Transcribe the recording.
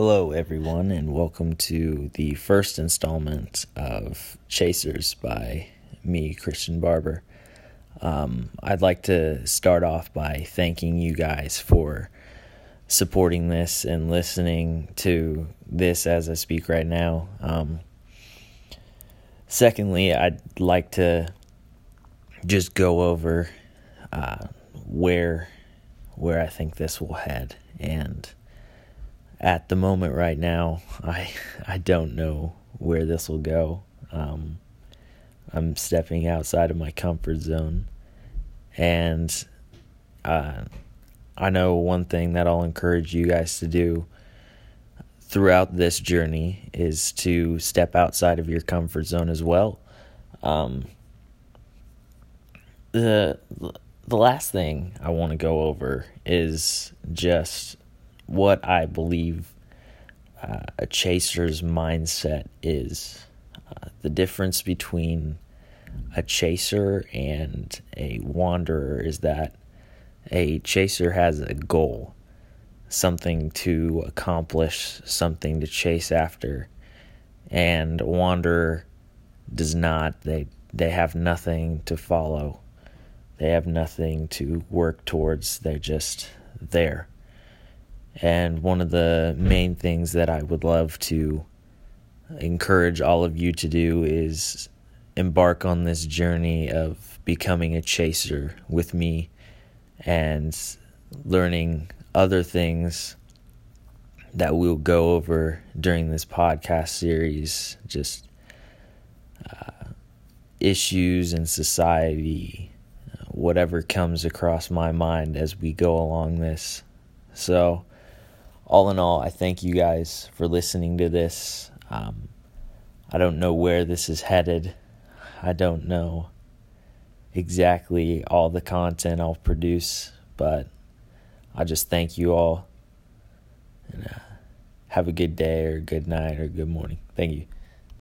Hello, everyone, and welcome to the first installment of Chasers by me, Christian Barber. Um, I'd like to start off by thanking you guys for supporting this and listening to this as I speak right now. Um, secondly, I'd like to just go over uh, where where I think this will head and at the moment right now, I I don't know where this will go. Um, I'm stepping outside of my comfort zone, and uh, I know one thing that I'll encourage you guys to do throughout this journey is to step outside of your comfort zone as well. Um, the the last thing I want to go over is just what I believe uh, a chaser's mindset is. Uh, the difference between a chaser and a wanderer is that a chaser has a goal, something to accomplish, something to chase after, and a wanderer does not. They they have nothing to follow. They have nothing to work towards. They're just there. And one of the main things that I would love to encourage all of you to do is embark on this journey of becoming a chaser with me and learning other things that we'll go over during this podcast series. Just uh, issues in society whatever comes across my mind as we go along this. So all in all, I thank you guys for listening to this. Um, I don't know where this is headed. I don't know exactly all the content I'll produce, but I just thank you all. And uh, have a good day or good night or good morning. Thank you.